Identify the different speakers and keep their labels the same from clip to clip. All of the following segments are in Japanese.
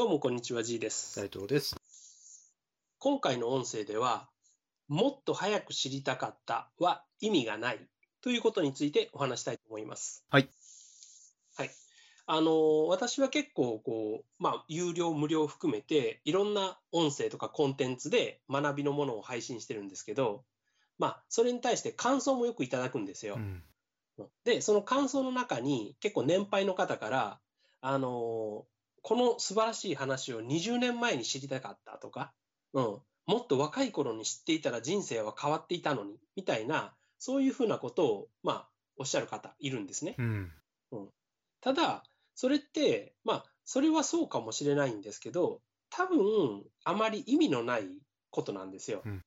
Speaker 1: どうもこんにちは、G です。
Speaker 2: 斉藤です。
Speaker 1: 今回の音声では、もっと早く知りたかったは意味がないということについてお話したいと思います。
Speaker 2: はい。
Speaker 1: はい。あの、私は結構、こう、まあ、有料、無料含めて、いろんな音声とかコンテンツで学びのものを配信してるんですけど、まあ、それに対して感想もよくいただくんですよ。
Speaker 2: うん。
Speaker 1: で、その感想の中に結構年配の方から、あのこの素晴らしい話を20年前に知りたかったとか、うん、もっと若い頃に知っていたら人生は変わっていたのに、みたいな、そういうふうなことを、まあ、おっしゃる方いるんですね。
Speaker 2: うん。
Speaker 1: ただ、それって、まあ、それはそうかもしれないんですけど、多分、あまり意味のないことなんですよ。
Speaker 2: うん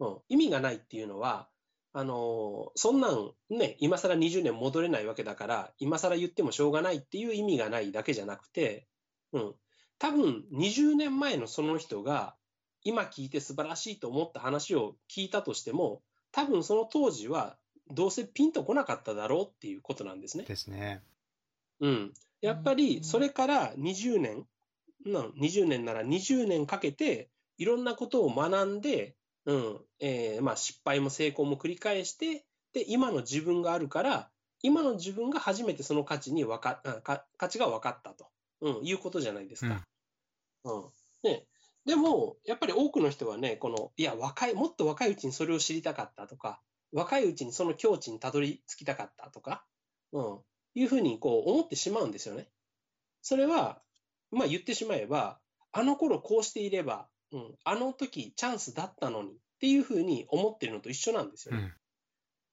Speaker 1: うん意味がないっていうのは、あのそんなんね、今更20年戻れないわけだから、今更言ってもしょうがないっていう意味がないだけじゃなくて、うん、多分20年前のその人が、今聞いて素晴らしいと思った話を聞いたとしても、多分その当時はどうせピンとこなかっただろうっていうことなんですね。
Speaker 2: ですね。
Speaker 1: うん。やっぱり、それから20年、うん、20年なら20年かけて、いろんなことを学んで、うん、えーまあ失敗も成功も繰り返して、で、今の自分があるから、今の自分が初めてその価値にわか価値が分かったと、うん、いうことじゃないですか。うん。ね。でも、やっぱり多くの人はね、この、いや、若い、もっと若いうちにそれを知りたかったとか、若いうちにその境地にたどり着きたかったとか、うん、いうふうにこう思ってしまうんですよね。それは、まあ言ってしまえば、あの頃こうしていれば、うん、あの時チャンスだったのにっていうふうに思ってるのと一緒なんですよね。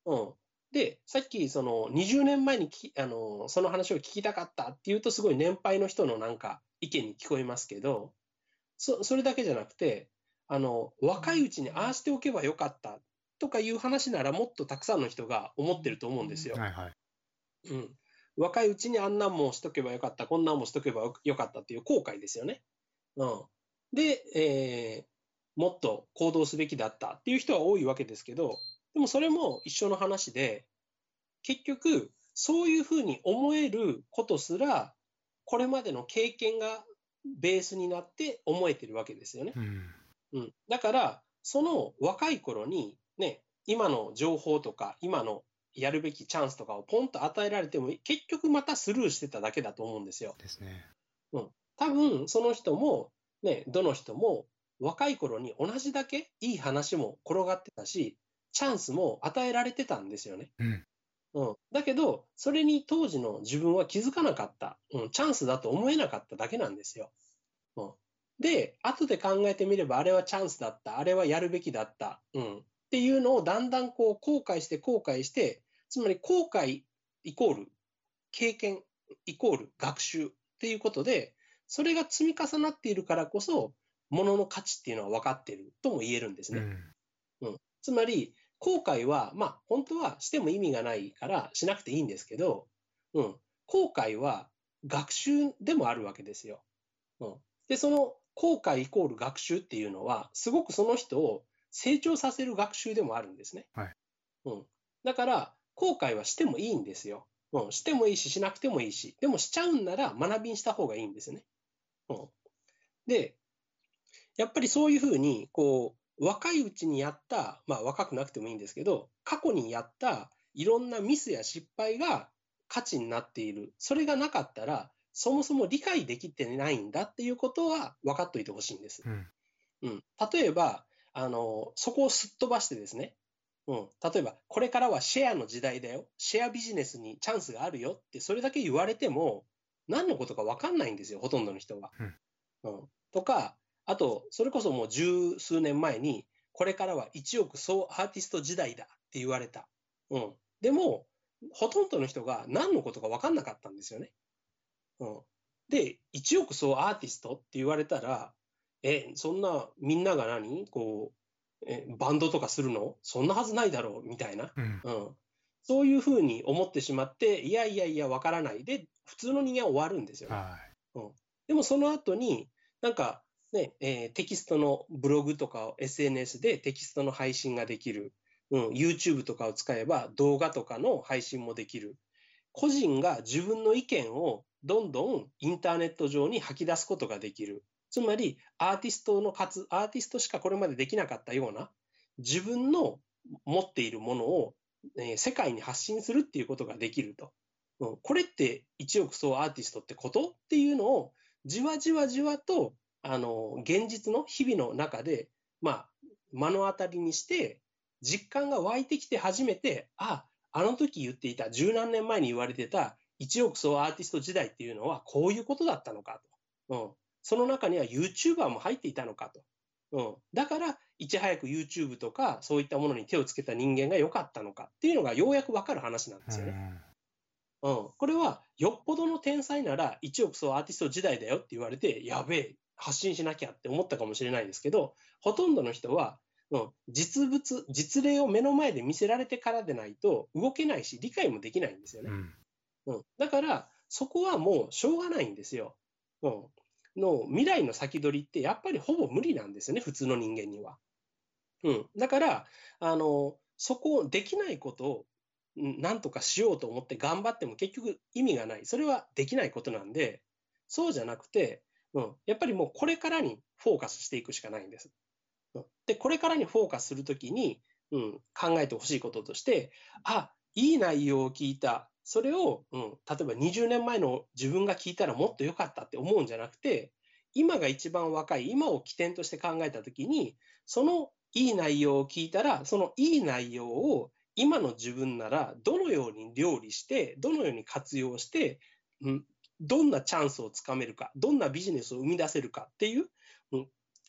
Speaker 2: うん。
Speaker 1: うん。で、さっきその20年前にきあのその話を聞きたかったっていうとすごい年配の人のなんか意見に聞こえますけど、そそれだけじゃなくて、あの若いうちにああしておけばよかったとかいう話ならもっとたくさんの人が思ってると思うんですよ。
Speaker 2: はいはい。
Speaker 1: うん。若いうちにあんなんもしとけばよかった、こんなんもしとけばよよかったっていう後悔ですよね。うん。で、えーもっと行動すべきだったっていう人は多いわけですけど、でもそれも一緒の話で、結局、そういうふうに思えることすら、これまでの経験がベースになって思えてるわけですよね。
Speaker 2: うん。
Speaker 1: うん、だから、その若い頃に、ね、今の情報とか、今のやるべきチャンスとかをポンと与えられても、結局またスルーしてただけだと思うんですよ。
Speaker 2: ですね。
Speaker 1: 多分、その人も、ね、どの人も、若い頃に同じだけいい話も転がってたし、チャンスも与えられてたんですよね。
Speaker 2: うん。
Speaker 1: うん、だけど、それに当時の自分は気づかなかった、うん、チャンスだと思えなかっただけなんですよ。うん、で、後で考えてみれば、あれはチャンスだった、あれはやるべきだった、うん、っていうのをだんだんこう後悔して後悔して、つまり後悔イコール経験イコール学習っていうことで、それが積み重なっているからこそ、ものの価値っていうのは分かっているとも言えるんですね。
Speaker 2: うん。
Speaker 1: つまり、後悔は、まあ、本当はしても意味がないからしなくていいんですけど、うん、後悔は学習でもあるわけですよ。うん、で、その後悔イコール学習っていうのは、すごくその人を成長させる学習でもあるんですね。
Speaker 2: はい
Speaker 1: うん、だから、後悔はしてもいいんですよ。うん、してもいいし、しなくてもいいし、でもしちゃうんなら学びにした方がいいんですよね。うん、で、やっぱりそういうふうに、こう、若いうちにやった、まあ若くなくてもいいんですけど、過去にやったいろんなミスや失敗が価値になっている。それがなかったら、そもそも理解できてないんだっていうことは分かっておいてほしいんです。
Speaker 2: うん。
Speaker 1: うん。例えば、あの、そこをすっ飛ばしてですね、うん。例えば、これからはシェアの時代だよ。シェアビジネスにチャンスがあるよって、それだけ言われても、何のことか分かんないんですよ、ほとんどの人は。うん。とか、あと、それこそもう十数年前に、これからは1億総アーティスト時代だって言われた。うん。でも、ほとんどの人が何のことか分かんなかったんですよね。うん。で、1億総アーティストって言われたら、え、そんなみんなが何？こう、え、バンドとかするの？そんなはずないだろう？みたいな。
Speaker 2: うん。
Speaker 1: うん。そういうふうに思ってしまって、いやいやいや、わからないで、普通の人間は終わるんですよね。
Speaker 2: は
Speaker 1: でもその後に、なんかね、えーテキストのブログとかを SNS でテキストの配信ができる。うん、YouTube とかを使えば動画とかの配信もできる。個人が自分の意見をどんどんインターネット上に吐き出すことができる。つまり、アーティストの活、アーティストしかこれまでできなかったような、自分の持っているものを、えー世界に発信するっていうことができると。うん、これって一億総アーティストってこと？っていうのを、じわじわじわと、あの、現実の日々の中で、まあ、目の当たりにして、実感が湧いてきて初めて、あ、あの時言っていた、十何年前に言われてた一億総アーティスト時代っていうのはこういうことだったのかと。うん。その中には YouTuber も入っていたのかと。うん。だから、いち早く YouTube とかそういったものに手をつけた人間が良かったのかっていうのがようやくわかる話なんですよね。うん。これは、よっぽどの天才なら、一億総アーティスト時代だよって言われて、やべえ、発信しなきゃって思ったかもしれないですけど、ほとんどの人は、うん、実物、実例を目の前で見せられてからでないと動けないし、理解もできないんですよね。
Speaker 2: うん
Speaker 1: うん、だから、そこはもうしょうがないんですよ。うん、の未来の先取りってやっぱりほぼ無理なんですよね、普通の人間には。うん、だからあの、そこをできないことをうんなんとかしようと思って頑張っても結局意味がない。それはできないことなんで、そうじゃなくて、うん、やっぱりもうこれからにフォーカスしていくしかないんです。うんで、これからにフォーカスするときに、うん、考えてほしいこととして、あ、いい内容を聞いた。それを、うん、例えば20年前の自分が聞いたらもっと良かったって思うんじゃなくて、今が一番若い、今を起点として考えたときに、そのいい内容を聞いたら、そのいい内容を今の自分ならどのように料理して、どのように活用して、うん、どんなチャンスをつかめるか、どんなビジネスを生み出せるかっていう、うん、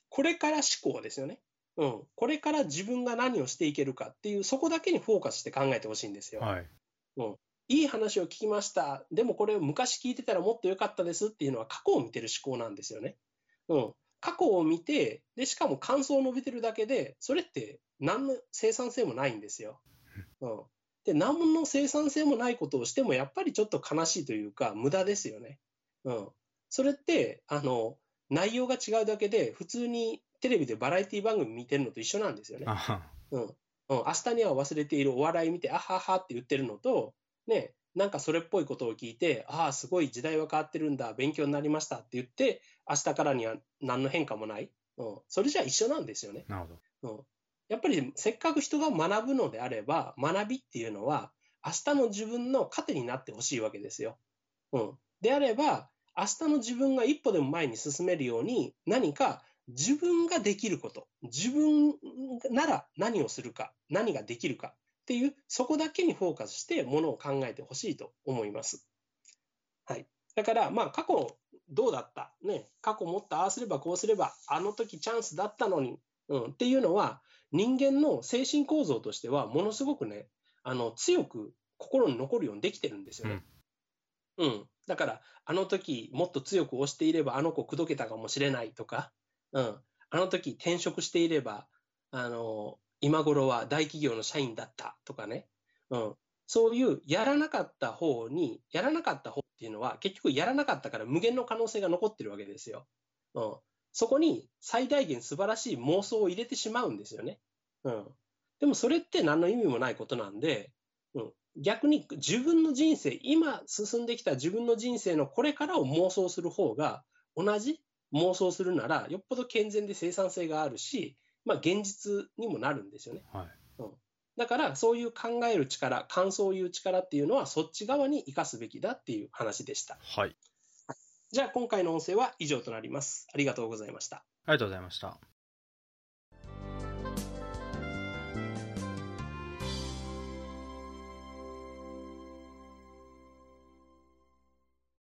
Speaker 1: これから思考ですよね。うん、これから自分が何をしていけるかっていう、そこだけにフォーカスして考えてほしいんですよ。
Speaker 2: はい。
Speaker 1: いい話を聞きました。でもこれを昔聞いてたらもっと良かったですっていうのは過去を見てる思考なんですよね。うん。過去を見て、で、しかも感想を述べてるだけで、それって何の生産性もないんですよ。うん。で、何の生産性もないことをしても、やっぱりちょっと悲しいというか、無駄ですよね。うん。それって、あの、内容が違うだけで、普通にテレビでバラエティ番組見てるのと一緒なんですよね。うん。うん。明日には忘れているお笑い見て、あははって言ってるのと、ね、なんかそれっぽいことを聞いて、ああ、すごい時代は変わってるんだ、勉強になりましたって言って、明日からには何の変化もない。うん。それじゃ一緒なんですよね。
Speaker 2: なるほど。
Speaker 1: うん。やっぱりせっかく人が学ぶのであれば、学びっていうのは、明日の自分の糧になってほしいわけですよ。うん。であれば、明日の自分が一歩でも前に進めるように、何か自分ができること、自分なら何をするか、何ができるかっていう、そこだけにフォーカスしてものを考えてほしいと思います。はい。だから、まあ、過去どうだった？ね、過去もっとああすればこうすれば、あの時チャンスだったのに、うん、っていうのは、人間の精神構造としては、ものすごくね、あの、強く心に残るようにできてるんですよね。うん。だから、あの時もっと強く押していれば、あの子口説けたかもしれないとか、うん。あの時転職していれば、あの、今頃は大企業の社員だったとかね。うん。そういうやらなかった方に、やらなかった方っていうのは、結局やらなかったから無限の可能性が残ってるわけですよ。うん。そこに最大限素晴らしい妄想を入れてしまうんですよね。うん。でもそれって何の意味もないことなんで、うん。逆に自分の人生、今進んできた自分の人生のこれからを妄想する方が、同じ妄想するなら、よっぽど健全で生産性があるし、まあ現実にもなるんですよね。
Speaker 2: はい。
Speaker 1: だから、そういう考える力、感想を言う力っていうのは、そっち側に生かすべきだっていう話でした。
Speaker 2: はい。
Speaker 1: じゃあ、今回の音声は以上となります。ありがとうございました。
Speaker 2: ありがとうございました。